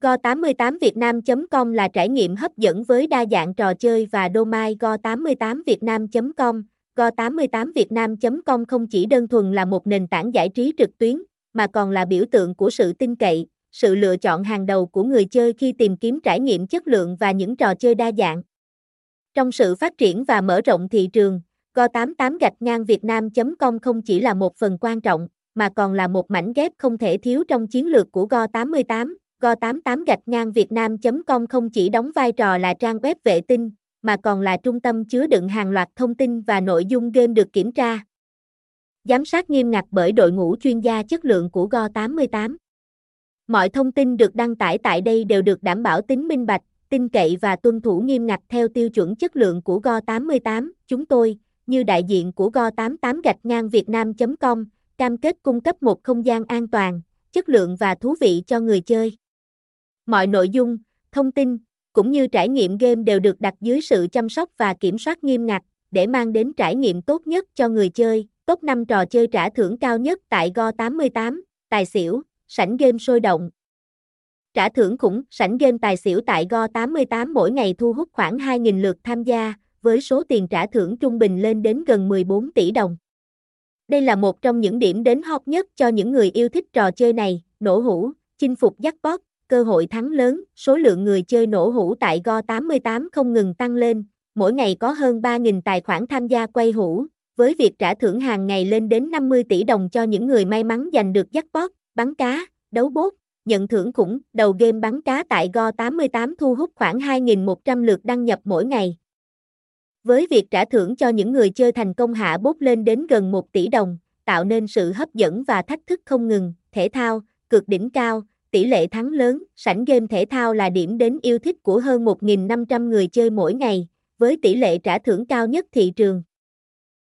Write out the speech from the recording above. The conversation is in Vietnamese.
Go88Vietnam.com là trải nghiệm hấp dẫn với đa dạng trò chơi và domain Go88Vietnam.com. Go88Vietnam.com không chỉ đơn thuần là một nền tảng giải trí trực tuyến, mà còn là biểu tượng của sự tin cậy, sự lựa chọn hàng đầu của người chơi khi tìm kiếm trải nghiệm chất lượng và những trò chơi đa dạng. Trong sự phát triển và mở rộng thị trường, Go88 gạch ngang Vietnam.com không chỉ là một phần quan trọng, mà còn là một mảnh ghép không thể thiếu trong chiến lược của Go88. Go88 gạch ngang việt nam com không chỉ đóng vai trò là trang web vệ tinh, mà còn là trung tâm chứa đựng hàng loạt thông tin và nội dung game được kiểm tra. Giám sát nghiêm ngặt bởi đội ngũ chuyên gia chất lượng của Go88. Mọi thông tin được đăng tải tại đây đều được đảm bảo tính minh bạch, tin cậy và tuân thủ nghiêm ngặt theo tiêu chuẩn chất lượng của Go88. Chúng tôi, như đại diện của Go88 gạch ngang việt nam com, cam kết cung cấp một không gian an toàn, chất lượng và thú vị cho người chơi. Mọi nội dung, thông tin, cũng như trải nghiệm game đều được đặt dưới sự chăm sóc và kiểm soát nghiêm ngặt, để mang đến trải nghiệm tốt nhất cho người chơi. Top 5 trò chơi trả thưởng cao nhất tại Go88, tài xỉu, sảnh game sôi động. Trả thưởng khủng, sảnh game tài xỉu tại Go88 mỗi ngày thu hút khoảng 2.000 lượt tham gia, với số tiền trả thưởng trung bình lên đến gần 14 tỷ đồng. Đây là một trong những điểm đến hot nhất cho những người yêu thích trò chơi này, nổ hũ, chinh phục jackpot, cơ hội thắng lớn, số lượng người chơi nổ hũ tại Go88 không ngừng tăng lên, mỗi ngày có hơn 3.000 tài khoản tham gia quay hũ, với việc trả thưởng hàng ngày lên đến 50 tỷ đồng cho những người may mắn giành được jackpot, bắn cá, đấu bốt, nhận thưởng khủng, đầu game bắn cá tại Go88 thu hút khoảng 2.100 lượt đăng nhập mỗi ngày. Với việc trả thưởng cho những người chơi thành công hạ bốt lên đến gần 1 tỷ đồng, tạo nên sự hấp dẫn và thách thức không ngừng, thể thao, cực đỉnh cao, tỷ lệ thắng lớn, sảnh game thể thao là điểm đến yêu thích của hơn 1.500 người chơi mỗi ngày, với tỷ lệ trả thưởng cao nhất thị trường.